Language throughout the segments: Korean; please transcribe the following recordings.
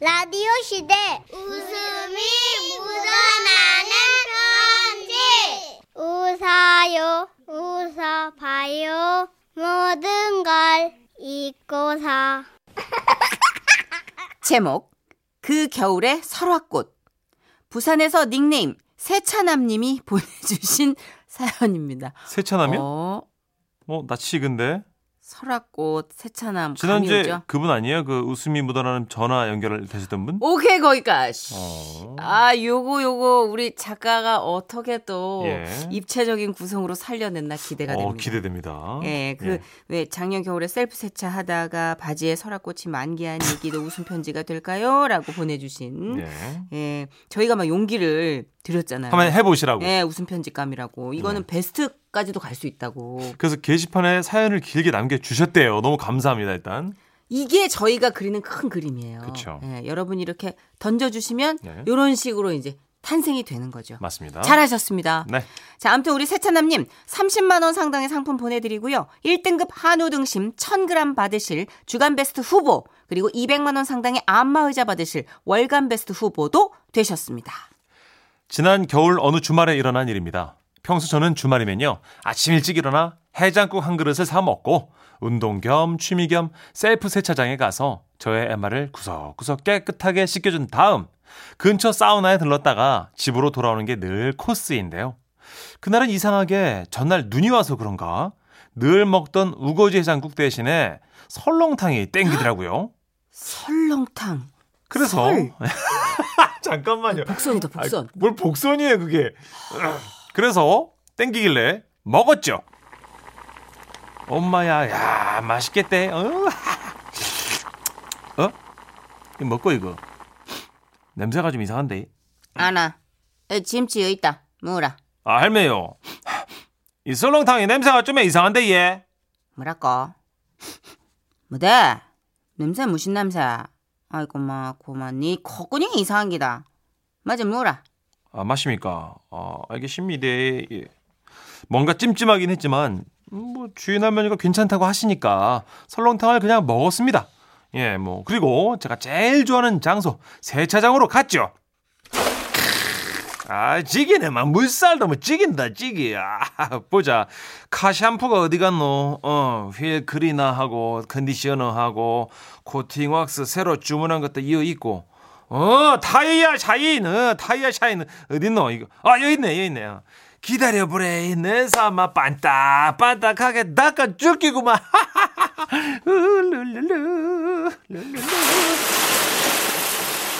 라디오 시대 웃음이 묻어나는 편지 웃어요 웃어봐요 모든 걸 잊고서 제목 그 겨울의 설화꽃 부산에서 닉네임 세차남님이 보내주신 사연입니다. 세차남이요? 어, 어, 나 치근데. 설화꽃 세차남 지난주에 감이 오죠? 그분 아니에요? 그 웃음이 묻어나는 전화 연결 되셨던 분? 오케이 거기까지. 어. 아 요거 요거 우리 작가가 어떻게 또 예. 입체적인 구성으로 살려냈나 기대가 어, 됩니다. 기대됩니다. 예, 그왜 작년 겨울에 셀프 세차하다가 바지에 설화꽃이 만개한 얘기도 웃음 편지가 될까요?라고 보내주신. 예. 예, 저희가 막 용기를 드렸잖아요. 한번 해보시라고. 예, 웃음 편지감이라고. 이거는 네. 베스트 까지도 갈 수 있다고. 그래서 게시판에 사연을 길게 남겨주셨대요. 너무 감사합니다, 일단. 이게 저희가 그리는 큰 그림이에요. 그쵸. 예, 여러분이 이렇게 던져주시면 네. 이런 식으로 이제 탄생이 되는 거죠. 맞습니다. 잘하셨습니다. 네. 자, 아무튼 우리 세차남님 30만 원 상당의 상품 보내드리고요. 1등급 한우 등심 1000g 받으실 주간 베스트 후보 그리고 200만 원 상당의 안마 의자 받으실 월간 베스트 후보도 되셨습니다. 지난 겨울 어느 주말에 일어난 일입니다. 평소 저는 주말이면요. 아침 일찍 일어나 해장국 한 그릇을 사 먹고 운동 겸 취미 겸 셀프 세차장에 가서 저의 MR을 구석구석 깨끗하게 씻겨준 다음 근처 사우나에 들렀다가 집으로 돌아오는 게 늘 코스인데요. 그날은 이상하게 전날 눈이 와서 그런가 늘 먹던 우거지 해장국 대신에 설렁탕이 땡기더라고요. 설렁탕. 그래서 설. 잠깐만요. 복선이다, 복선. 아이, 뭘 복선이에요, 그게. 그래서 땡기길래 먹었죠. 엄마야, 야, 맛있겠대. 어? 어? 이거 먹고 이거. 냄새가 좀 이상한데. 아나, 에, 김치 여기 있다. 뭐라? 아, 할매요. 이 설렁탕이 냄새가 좀 이상한데, 얘. 뭐랄까? 뭐대? 냄새 무슨 냄새? 아이고 마 고만 니 콧구녕이 이상한 기다. 맞아 뭐라? 아, 맛입니까? 아, 알겠습니다. 예. 뭔가 찜찜하긴 했지만, 음, 뭐, 주인 할머니가 괜찮다고 하시니까 설렁탕을 그냥 먹었습니다. 예, 뭐, 그리고 제가 제일 좋아하는 장소, 세차장으로 갔죠. 아, 찌기네, 막 물살도 뭐 찌긴다, 찌기. 아, 보자. car 샴푸가 어디 갔노? 어, wheel cleaner 하고, conditioner 하고, 코팅 왁스 새로 주문한 것도 이어 있고, 어, 타이어 shine, 어, 타이어 shine, 어딨노, 이거. 아, 여기 있네, 여기 있네. 요 기다려보래, 내 사마 반딱반딱하게 닦아 줄기구만. 룰루루루, 룰루루.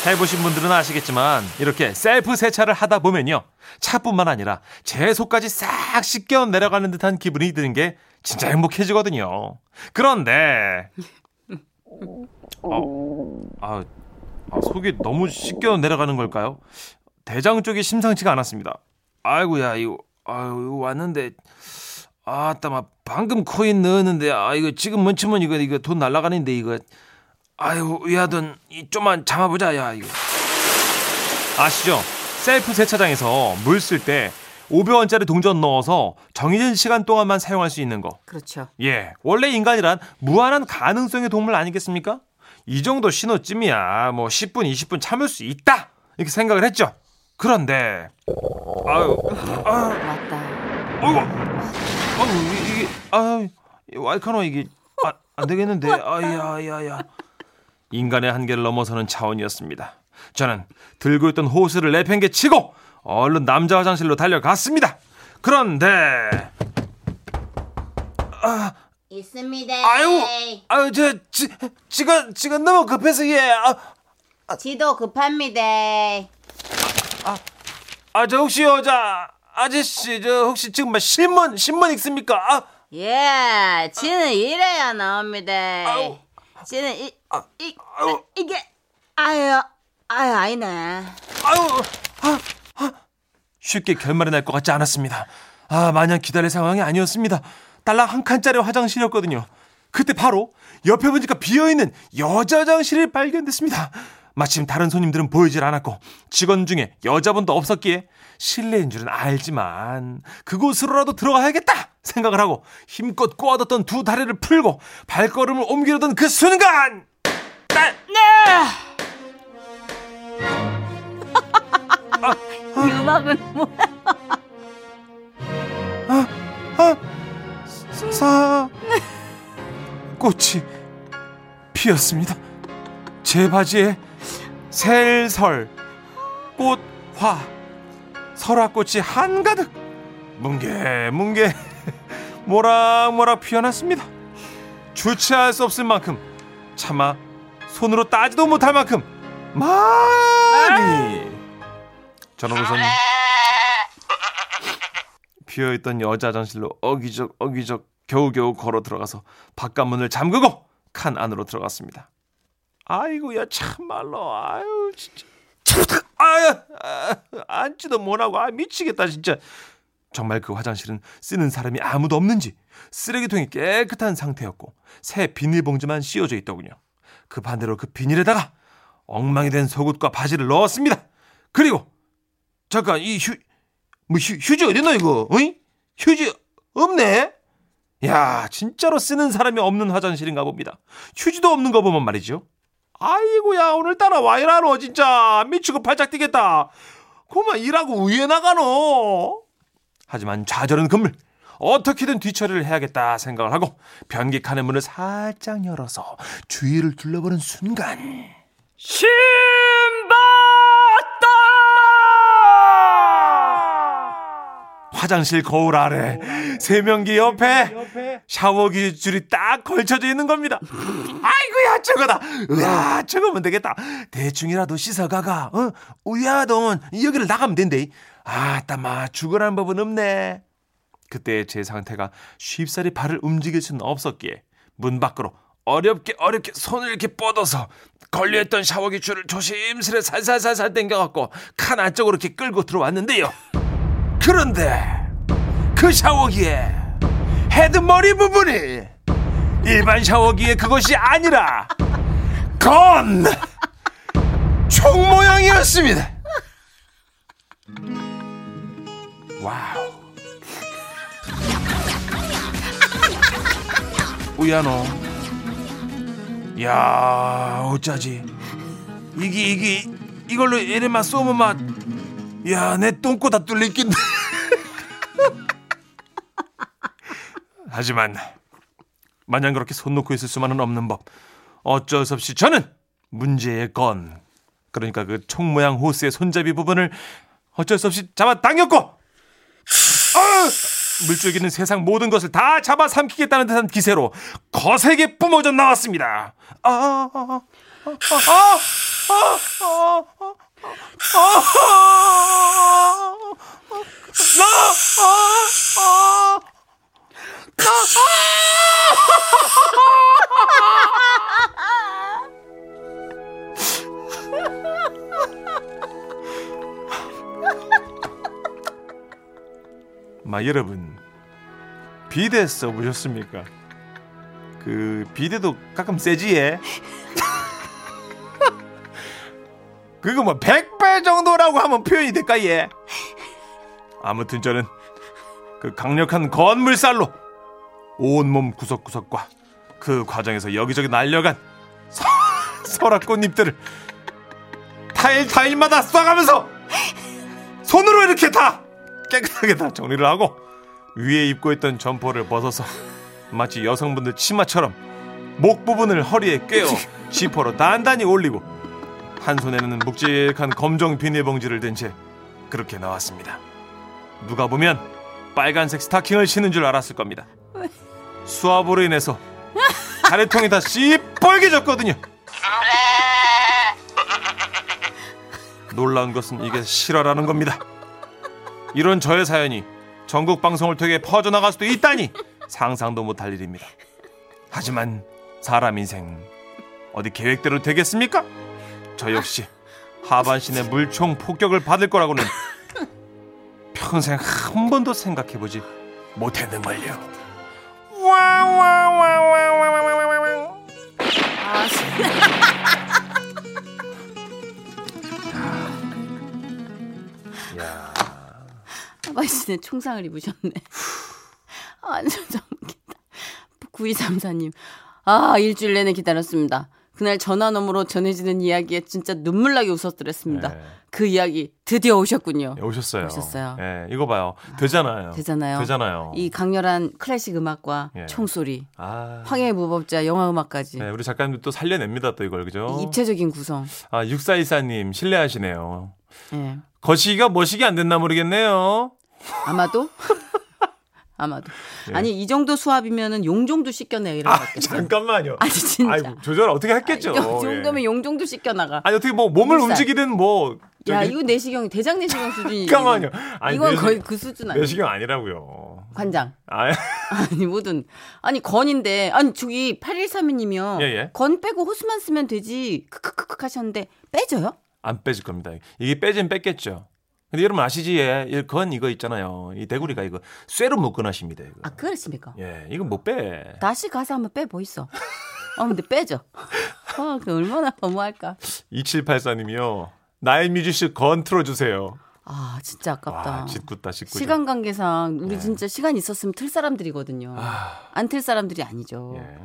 해보신 분들은 아시겠지만 이렇게 셀프 세차를 하다 보면요 차뿐만 아니라 제 속까지 싹 씻겨 내려가는 듯한 기분이 드는 게 진짜 행복해지거든요 그런데 어, 아, 아, 속이 너무 씻겨 내려가는 걸까요? 대장 쪽이 심상치가 않았습니다 아이고야 이거 아유 이거 왔는데 아따 막 방금 코인 넣었는데 아 이거 지금 멈추면 이거 이거 돈 날라가는데 이거 아유 야돈 좀만 참아보자 야 이거 아시죠? 셀프 세차장에서 물 쓸 때 500원짜리 동전 넣어서 정해진 시간 동안만 사용할 수 있는 거. 그렇죠. 예, 원래 인간이란 무한한 가능성의 동물 아니겠습니까? 이 정도 신호쯤이야. 뭐 10분, 20분 참을 수 있다. 이렇게 생각을 했죠. 그런데. 아유, 아유, 맞다. 어이구, 아유 이- 이게 아유 와이카노 이게 아, 안 되겠는데. 아야야야. 인간의 한계를 넘어서는 차원이었습니다. 저는 들고 있던 호스를 내팽개치고 얼른 남자 화장실로 달려갔습니다. 그런데 있습니다. 아유 아유 저 지, 지금 지금 너무 급해서 예. 아, 지도 급합니다. 아저 혹시요 저 아저씨 저 혹시 지금 막 신문 신문 읽습니까? 아, 예, 지는 이래야 나옵니다. 아우. 지는 이, 이, 아우. 이게 아유, 아유 아니네. 아유, 아, 아. 쉽게 결말이 날 것 같지 않았습니다. 아, 마냥 기다릴 상황이 아니었습니다. 달랑 한 칸짜리 화장실이었거든요. 그때 바로 옆에 보니까 비어있는 여자 화장실이 발견됐습니다. 마침 다른 손님들은 보이질 않았고 직원 중에 여자분도 없었기에 실내인 줄은 알지만 그곳으로라도 들어가야겠다 생각을 하고 힘껏 꼬아뒀던 두 다리를 풀고 발걸음을 옮기려던 그 순간 네! 아, 아, 이 음악은 뭐야? 아, 아. 사 꽃이 피었습니다. 제 바지에 셀설 꽃화 설화꽃이 한가득 뭉게 뭉게 모락모락 피어났습니다. 주체할 수 없을 만큼 차마 손으로 따지도 못할 만큼 많이 저는 우선 비어있던 여자 화장실로 어기적 어기적 겨우겨우 걸어 들어가서 바깥 문을 잠그고 칸 안으로 들어갔습니다. 아이고야 참말로 아유 진짜 참, 아유 아, 앉지도 못하고 아 미치겠다 진짜 정말 그 화장실은 쓰는 사람이 아무도 없는지 쓰레기통이 깨끗한 상태였고 새 비닐봉지만 씌워져 있더군요. 그 반대로 그 비닐에다가 엉망이 된 속옷과 바지를 넣었습니다. 그리고 잠깐 이 휴, 뭐 휴, 휴지 어딨노 이거? 어이? 휴지 없네? 야 진짜로 쓰는 사람이 없는 화장실인가 봅니다. 휴지도 없는 거 보면 말이죠. 아이고야 오늘따라 와 이라노 진짜 미치고 발작 뛰겠다. 그만 일하고 위에 나가노. 하지만 좌절은 금물. 어떻게든 뒤처리를 해야겠다 생각을 하고 변기 칸의 문을 살짝 열어서 주위를 둘러보는 순간 화장실 거울 아래 세면기 옆에 샤워기 줄이 딱 걸쳐져 있는 겁니다. 아이고야 저거다. 으아 저거면 되겠다. 대충이라도 씻어가가. 어? 우야동 여기를 나가면 된대. 아 따마 죽으라는 법은 없네. 그때 제 상태가 쉽사리 발을 움직일 수는 없었기에 문 밖으로 어렵게 어렵게 손을 이렇게 뻗어서 걸려있던 샤워기 줄을 조심스레 살살살살 당겨갖고 칸 안쪽으로 이렇게 끌고 들어왔는데요. 그런데 그 샤워기에 헤드머리 부분이 일반 샤워기의 그것이 아니라 gun! 총 모양이었습니다. wow. 우야노. 야, 어쩌지? 이게 이게 이걸로 이래만 쏘면 막 야, 내 똥꼬 다 뚫릴 낀데. 하지만 마냥 그렇게 손 놓고 있을 수만은 없는 법. 어쩔 수 없이 저는 문제의 건 그러니까 그 총 모양 호스의 손잡이 부분을 어쩔 수 없이 잡아 당겼고 아! 물줄기는 세상 모든 것을 다 잡아 삼키겠다는 듯한 기세로 거세게 뿜어져 나왔습니다. 아, 아, 아, 아, 아, 아, 아, 마 여러분 비데 써보셨습니까? 그 비데도 가끔 세지에 그거 뭐 100배 정도라고 하면 표현이 될까 예 아무튼 저는 그 강력한 건물살로 온몸 구석구석과 그 과정에서 여기저기 날려간 서, 설악 꽃잎들을 타일 타일마다 쏴가면서 손으로 이렇게 다 깨끗하게 다 정리를 하고 위에 입고 있던 점퍼를 벗어서 마치 여성분들 치마처럼 목 부분을 허리에 꿰어 지퍼로 단단히 올리고 한 손에는 묵직한 검정 비닐봉지를 든 채 그렇게 나왔습니다. 누가 보면 빨간색 스타킹을 신은 줄 알았을 겁니다. 수압으로 인해서 가래통이 다 시뻘개졌거든요. 놀라운 것은 이게 실화라는 겁니다. 이런 저의 사연이 전국 방송을 통해 퍼져나갈 수도 있다니 상상도 못할 일입니다. 하지만 사람 인생 어디 계획대로 되겠습니까? 저 역시 하반신의 물총 폭격을 받을 거라고는 평생 한 번도 생각해보지 못했는걸요. 야, 하바이신에 총상을 입으셨네. 아, 진짜 웃긴다. 9234님. 아, 일주일 내내 기다렸습니다. 그날 전화 너머로 전해지는 이야기에 진짜 눈물나게 웃었더랬습니다. 네. 그 이야기 드디어 오셨군요. 예, 오셨어요. 오셨어요. 예, 이거 봐요. 되잖아요. 되잖아요. 되잖아요. 이 강렬한 클래식 음악과 예. 총소리, 아. 황해의 무법자 영화 음악까지 네, 우리 작가님도 또 살려냅니다, 또 이걸, 그죠? 입체적인 구성. 아, 6414님, 신뢰하시네요. 예. 거시기가 머시기 안 됐나 모르겠네요. 아마도 아마도 예. 아니 이 정도 수압이면은 용종도 씻겨내 이런 아, 거 같겠어요. 잠깐만요. 아니 진짜. 아이고, 조절 어떻게 했겠죠. 이 정도면 예. 용종도 씻겨나가. 아니, 어떻게 뭐 몸을 물살. 움직이든 뭐. 야 저기- 이거 내시경이 대장 내시경 수준이. 잠깐만요. 아니, 이건 내시- 거의 그 수준 아니야. 내시경 아니라고요. 관장. 아, 아니 뭐든 아니 건인데 아니 저기 8132님이요. 예, 예. 건 빼고 호수만 쓰면 되지. 크크크크 하셨는데 빼져요? 안 빼질 겁니다. 이게 빼진 뺐겠죠. 근데 여러분 아시지? 예, 이건 이거 있잖아요. 이 대구리가 이거 쇠로 묶어놨습니다. 이거. 아 그렇습니까? 예, 이거 못 빼. 다시 가서 한번 빼 보이소. 어 근데 빼죠. 어, 그 얼마나 너무할까. 2784님이요. 나의 뮤지션 건 틀어주세요. 아 진짜 아깝다. 와, 짓궂다, 짓궂다. 시간 관계상 우리 네. 진짜 시간 있었으면 틀 사람들이거든요. 아, 안틀 사람들이 아니죠. 예.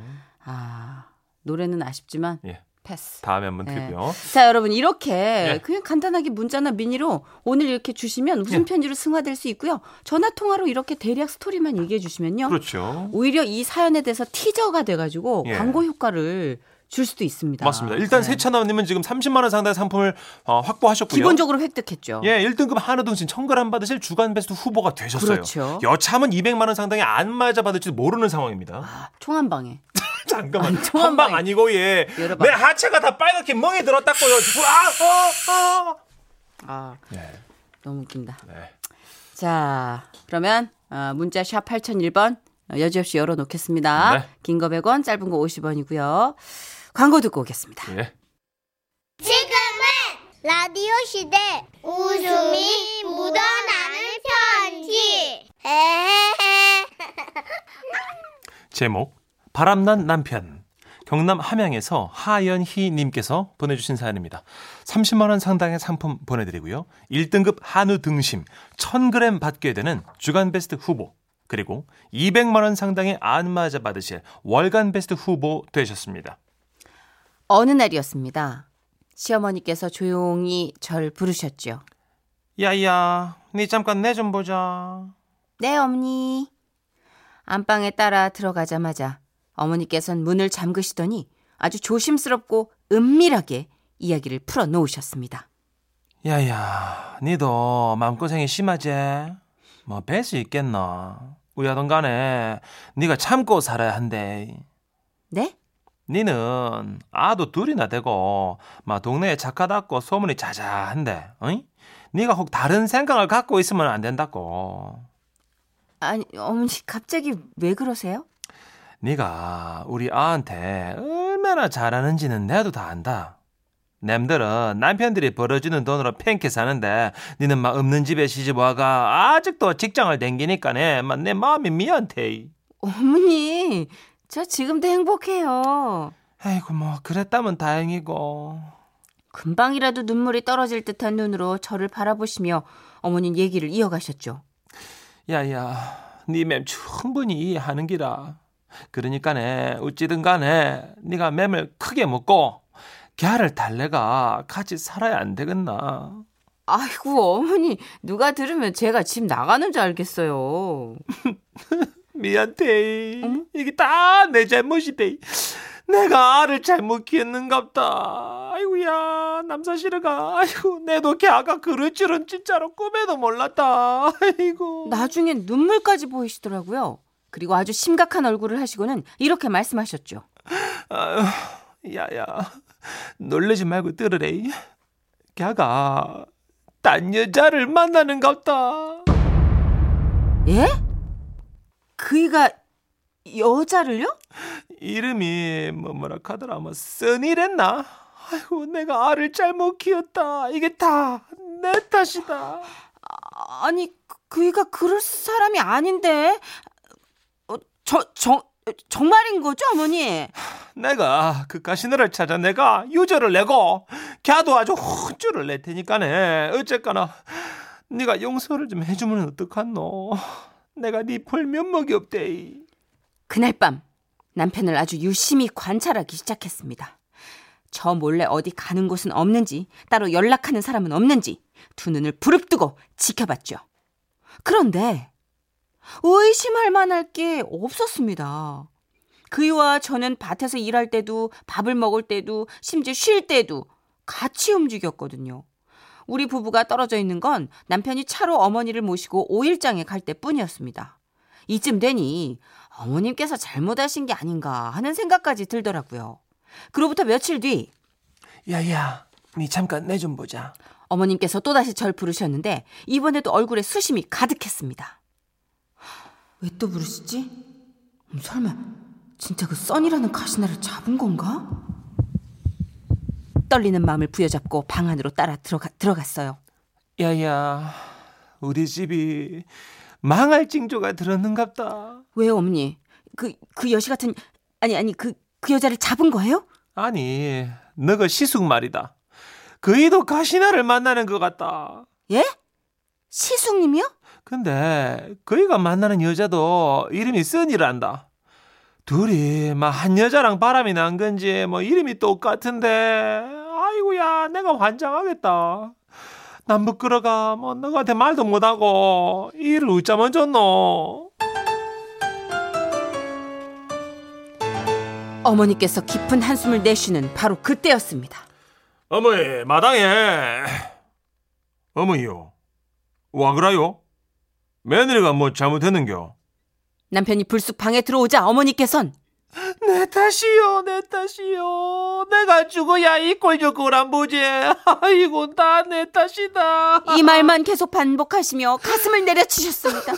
아 노래는 아쉽지만 예. 패스. 다음에 한번 네. 틀고요. 자 여러분 이렇게 예. 그냥 간단하게 문자나 미니로 오늘 이렇게 주시면 웃음 예. 편지로 승화될 수 있고요. 전화 통화로 이렇게 대략 스토리만 얘기해 주시면요. 그렇죠. 오히려 이 사연에 대해서 teaser가 돼 가지고 예. 광고 효과를 줄 수도 있습니다. 맞습니다. 일단 네. 세차나님은 지금 30만 원 상당의 상품을 어, 확보하셨고요. 기본적으로 획득했죠. 예, 1등급 한우 등심 1000g 받으실 주간 베스트 후보가 되셨어요. 그렇죠. 여차하면 200만 원 상당의 안마자 받을지도 모르는 상황입니다. 아, 총 한 방에. 잠깐만. 아니, 총 한 한방 방에. 아니고 예. 여러 방. 내 하체가 다 빨갛게 멍이 들었다고요. 아, 어, 어. 아 네. 너무 웃긴다. 네. 자, 그러면 어, 문자 샵 8001번 여지없이 열어 놓겠습니다. 네. 긴거 100원, 짧은 거 50원이고요. 광고 듣고 오겠습니다. 예. 지금은 라디오 시대 웃음이 묻어나는 편지 에헤헤 제목 바람난 남편 경남 함양에서 하연희 님께서 보내주신 사연입니다. 30만 원 상당의 상품 보내드리고요. 1등급 한우 등심 1000g 받게 되는 주간 베스트 후보 그리고 200만 원 상당의 안마자 받으실 월간 베스트 후보 되셨습니다. 어느 날이었습니다. 시어머니께서 조용히 절 부르셨죠. 야야, 니 잠깐 내 좀 보자. 네, 어머니. 안방에 따라 들어가자마자 어머니께선 문을 잠그시더니 아주 조심스럽고 은밀하게 이야기를 풀어 놓으셨습니다. 야야, 니도 마음고생이 심하지? 뭐 뵐 수 있겠나? 우야든 간에 니가 참고 살아야 한대. 네? 니는 아도 둘이나 되고 막 동네에 착하다고 소문이 자자한데, 어이? 니가 혹 다른 생각을 갖고 있으면 안 된다고. 아니, 어머니 갑자기 왜 그러세요? 니가 우리 아한테 얼마나 잘하는지는 내도 다 안다. 남들은 남편들이 벌어주는 돈으로 팽케 사는데 니는 막 없는 집에 시집 와가 아직도 직장을 댕기니까네 막 내 마음이 미안해. 어머니, 저 지금도 행복해요. 아이고 뭐 그랬다면 다행이고. 금방이라도 눈물이 떨어질 듯한 눈으로 저를 바라보시며 어머니는 얘기를 이어가셨죠. 야야, 네 맴 충분히 이해하는 기라. 그러니까네 어찌든 간에 네가 맴을 크게 먹고 걔를 달래가 같이 살아야 안 되겠나. 아이고, 어머니, 누가 들으면 제가 집 나가는 줄 알겠어요. 미안해. 어머? 이게 다 내 잘못이대. 내가 알을 잘못 키웠는갑다. 아이고야, 남사시르가. 아이고, 내도 걔가 그럴 줄은 진짜로 꿈에도 몰랐다. 아이고. 나중엔 눈물까지 보이시더라고요. 그리고 아주 심각한 얼굴을 하시고는 이렇게 말씀하셨죠. 아유, 야야, 놀래지 말고 들으래. 걔가 딴 여자를 만나는 갑다. 예? 그이가 여자를요? 이름이 뭐 뭐라 카더라 뭐 써니랬나? 아이고 내가 알을 잘못 키웠다. 이게 다 내 탓이다. 아, 아니, 그- 그이가 그럴 사람이 아닌데. 어, 저, 정, 정말인 거죠, 어머니? 내가 그 가시너를 찾아 내가 유저를 내고 걔도 아주 혼쭐을 낼 테니까네. 어쨌거나 네가 용서를 좀 해주면 어떡하노? 내가 네볼 면목이 없대. 그날 밤 남편을 아주 유심히 관찰하기 시작했습니다. 저 몰래 어디 가는 곳은 없는지, 따로 연락하는 사람은 없는지 두 눈을 부릅뜨고 지켜봤죠. 그런데 의심할 만할 게 없었습니다. 그이와 저는 밭에서 일할 때도 밥을 먹을 때도 심지어 쉴 때도 같이 움직였거든요. 우리 부부가 떨어져 있는 건 남편이 차로 어머니를 모시고 5일장에 갈 때뿐이었습니다. 이쯤 되니 어머님께서 잘못하신 게 아닌가 하는 생각까지 들더라고요. 그로부터 며칠 뒤 야야, 니 잠깐 내 좀 보자. 어머님께서 또다시 절 부르셨는데 이번에도 얼굴에 수심이 가득했습니다. 왜 또 부르시지? 음, 설마 진짜 그 써니라는 가시나를 잡은 건가? 떨리는 마음을 부여잡고 방 안으로 따라 들어가, 들어갔어요. 야야, 우리 집이 망할 징조가 들었는갑다. 왜요, 어머니? 그, 그 여시 같은, 아니, 아니, 그, 그 여자를 잡은 거예요? 아니, 너가 시숙 말이다. 그이도 가시나를 만나는 것 같다. 예? 시숙님이요? 근데 그이가 만나는 여자도 이름이 써니란다. 둘이 막 한 여자랑 바람이 난 건지 뭐 이름이 똑같은데 아이고야 내가 환장하겠다. 난 부끄러가 뭐 너한테 말도 못하고 이 일을 웃자면 좋노. 어머니께서 깊은 한숨을 내쉬는 바로 그때였습니다. 어머니 마당에 어머니요 와 그라요? 며느리가 뭐 잘못했는겨? 남편이 불쑥 방에 들어오자 어머니께선 내 탓이요, 내 탓이요. 내가 죽어야 이 꼴조 꼴안 보지. 아이고, 다 내 탓이다. 이 말만 계속 반복하시며 가슴을 내려치셨습니다.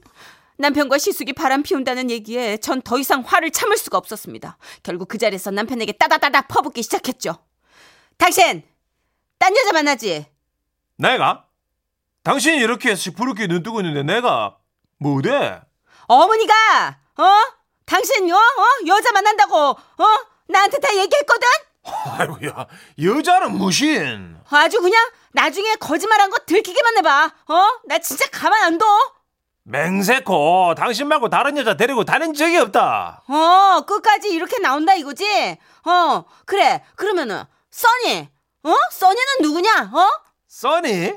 남편과 시숙이 바람 피운다는 얘기에 전 더 이상 화를 참을 수가 없었습니다. 결국 그 자리에서 남편에게 따다다다 퍼붓기 시작했죠. 당신 딴 여자 만나지? 내가? 당신이 이렇게 시푸르게 눈 뜨고 있는데 내가 뭐래? 어머니가 어? 당신 어? 어? 여자 만난다고 어? 나한테 다 얘기했거든? 아이고야, 여자는 무신. 아주 그냥 나중에 거짓말한 거 들키기만 해봐. 어? 나 진짜 가만 안 둬. 맹세코, 당신 말고 다른 여자 데리고 다닌 적이 없다. 어, 끝까지 이렇게 나온다 이거지? 어, 그래. 그러면은 써니, 어? 써니는 누구냐? 어? 써니?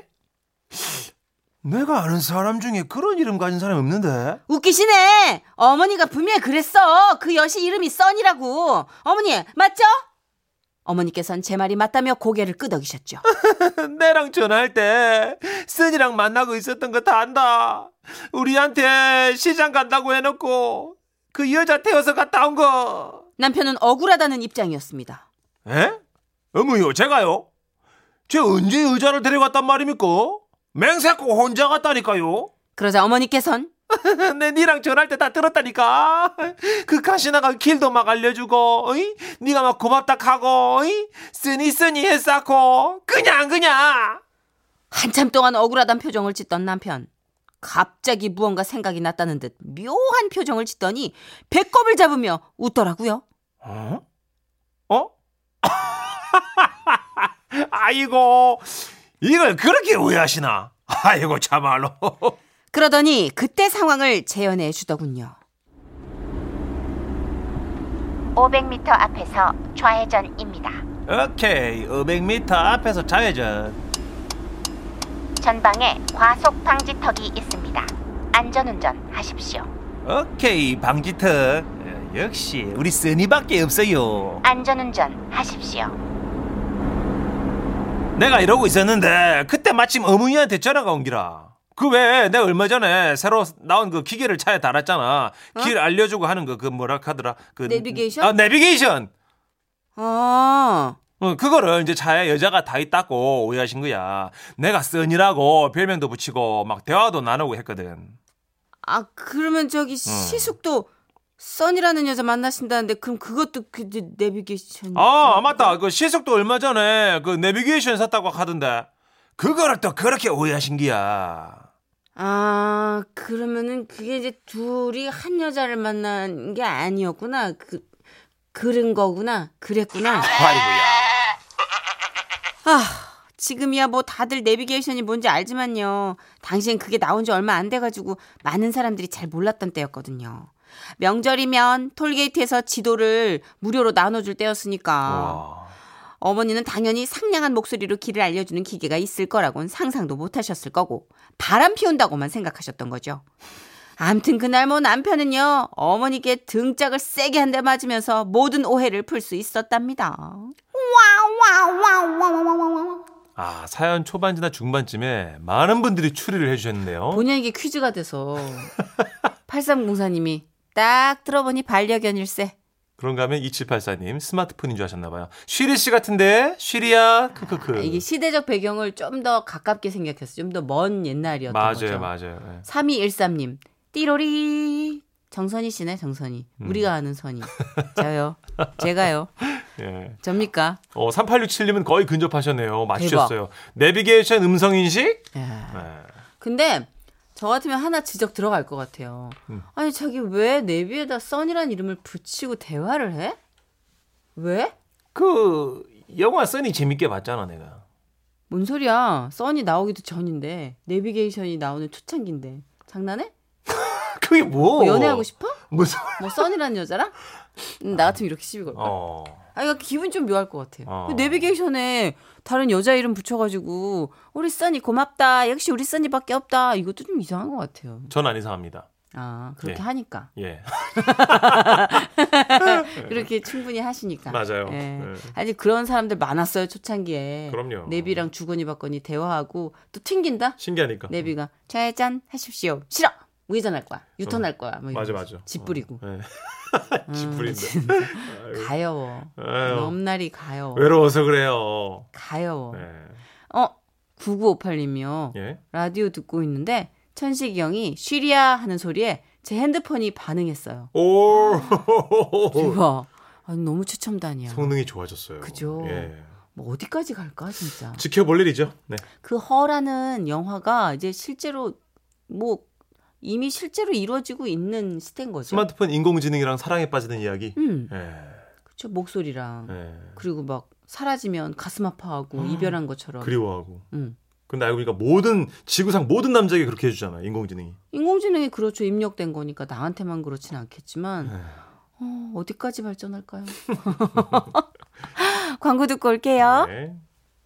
내가 아는 사람 중에 그런 이름 가진 사람이 없는데. 웃기시네. 어머니가 분명히 그랬어. 그 여시 이름이 써니라고. 어머니, 맞죠? 어머니께선 제 말이 맞다며 고개를 끄덕이셨죠. 내랑 전화할 때 써니랑 만나고 있었던 거 다 안다. 우리한테 시장 간다고 해놓고 그 여자 태워서 갔다 온 거. 남편은 억울하다는 입장이었습니다. 에? 어머요, 제가요? 쟤 언제 여자를 데려갔단 말입니까? 맹세코 혼자 갔다니까요. 그러자 어머니께선 내 니랑 전화할 때 다 들었다니까. 그 가시나가 길도 막 알려주고, 어이? 니가 막 고맙다 하고, 어이? 쓰니 쓰니 했었고, 그냥 그냥. 한참 동안 억울하단 표정을 짓던 남편. 갑자기 무언가 생각이 났다는 듯 묘한 표정을 짓더니 배꼽을 잡으며 웃더라고요. 어? 어? 아이고, 이걸 그렇게 오해하시나? 아이고, 참말로. 그러더니 그때 상황을 재현해 주더군요. 500m 앞에서 좌회전입니다. 오케이, 500m 앞에서 좌회전. 전방에 과속 방지턱이 있습니다. 안전운전 하십시오. 오케이, 방지턱. 역시, 우리 써니밖에 없어요. 안전운전 하십시오. 내가 이러고 있었는데, 그때 마침 어머니한테 전화가 온 기라. 그 외에 내가 얼마 전에 새로 나온 그 기계를 차에 달았잖아. 길 알려주고 하는 거, 그 뭐라 하더라. 그 내비게이션? 아, 내비게이션. 아, 어, 그거를 이제 차에 여자가 다 있다고 오해하신 거야. 내가 써니라고 별명도 붙이고 막 대화도 나누고 했거든. 아 그러면 저기 시숙도 써니라는 여자 만나신다는데 그럼 그것도 그 내비게이션. 아, 맞다. 그 시숙도 얼마 전에 그 내비게이션 샀다고 하던데. 그거를 또 그렇게 오해하신 거야. 아 그러면은 그게 이제 둘이 한 여자를 만난 게 아니었구나. 그 그런 거구나. 그랬구나. 아이고야. 아, 지금이야 뭐 다들 내비게이션이 뭔지 알지만요. 당시엔 그게 나온 지 얼마 안 돼가지고 많은 사람들이 잘 몰랐던 때였거든요. 명절이면 톨게이트에서 지도를 무료로 나눠줄 때였으니까. 와. 어머니는 당연히 상냥한 목소리로 길을 알려주는 기계가 있을 거라고는 상상도 못 하셨을 거고 바람 피운다고만 생각하셨던 거죠. 암튼 그날 뭐 남편은요 어머니께 등짝을 세게 한 대 맞으면서 모든 오해를 풀 수 있었답니다. 아 사연 초반이나 중반쯤에 많은 분들이 추리를 해주셨는데요. 본연에게 퀴즈가 돼서 8304님이 딱 들어보니 반려견일세. 그런가 하면 2784님 스마트폰인 줄 아셨나봐요. 쉬리 씨 같은데 쉬리야 크크크. 아, 이게 시대적 배경을 좀 더 가깝게 생각해서 좀더 먼 옛날이었던 맞아요 거죠. 맞아요. 예. 3213님 띠로리 정선희 씨네 정선희 음. 우리가 아는 선희 저요 제가요 예. 접니까 어 3867님은 거의 근접하셨네요. 맞추셨어요. 내비게이션 음성 인식? 야. 네. 근데 저 같으면 하나 지적 들어갈 것 같아요 음. 아니 자기 왜 내비에다 써니란 이름을 붙이고 대화를 해? 왜? 그 영화 써니 재밌게 봤잖아 내가. 뭔 소리야 써니 나오기도 전인데 내비게이션이 나오는 초창기인데 장난해? 그게 뭐? 뭐 연애하고 싶어? 무슨? 뭐 써니라는 여자랑? 음, 나 같으면 이렇게 시비 걸까? 어. 아, 이거 기분 좀 묘할 것 같아요. 어. 그 내비게이션에 다른 여자 이름 붙여가지고 우리 써니 고맙다. 역시 우리 써니밖에 없다. 이것도 좀 이상한 것 같아요. 전 안 이상합니다. 아 그렇게 예. 하니까 예. 그렇게 충분히 하시니까. 맞아요. 예. 예. 아니 그런 사람들 많았어요 초창기에. 그럼요. 내비랑 주거니 받거니 대화하고 또 튕긴다. 신기하니까. 내비가 좌회전 하십시오. 싫어. 우회전할 거야. 유턴할 거야. 뭐 맞아. 맞아. 집 뿌리고. 어. 예. 음, 집 뿌린다. 진짜 아유, 가여워. 아유, 넘날이 가여워. 외로워서 그래요. 가여워. 예. 어 9958님이요. 예. 라디오 듣고 있는데 천식이 형이 쉬리야 하는 소리에 제 핸드폰이 반응했어요. 오. 대박. 아니, 너무 최첨단이야. 성능이 좋아졌어요. 그죠. 예. 뭐 어디까지 갈까 진짜. 지켜볼 일이죠. 네. 그 허라는 영화가 이제 실제로 뭐 이미 실제로 이루어지고 있는 시대인 거죠. 스마트폰 인공지능이랑 사랑에 빠지는 이야기. 음, 예. 그렇죠. 목소리랑 예. 그리고 막 사라지면 가슴 아파하고 이별한 것처럼. 그리워하고. 음. 근데 알고 보니까 모든 지구상 모든 남자에게 그렇게 해주잖아 인공지능이. 인공지능이 그렇죠. 입력된 거니까 나한테만 그렇진 않겠지만 예. 어, 어디까지 발전할까요? 광고 듣고 올게요. 네.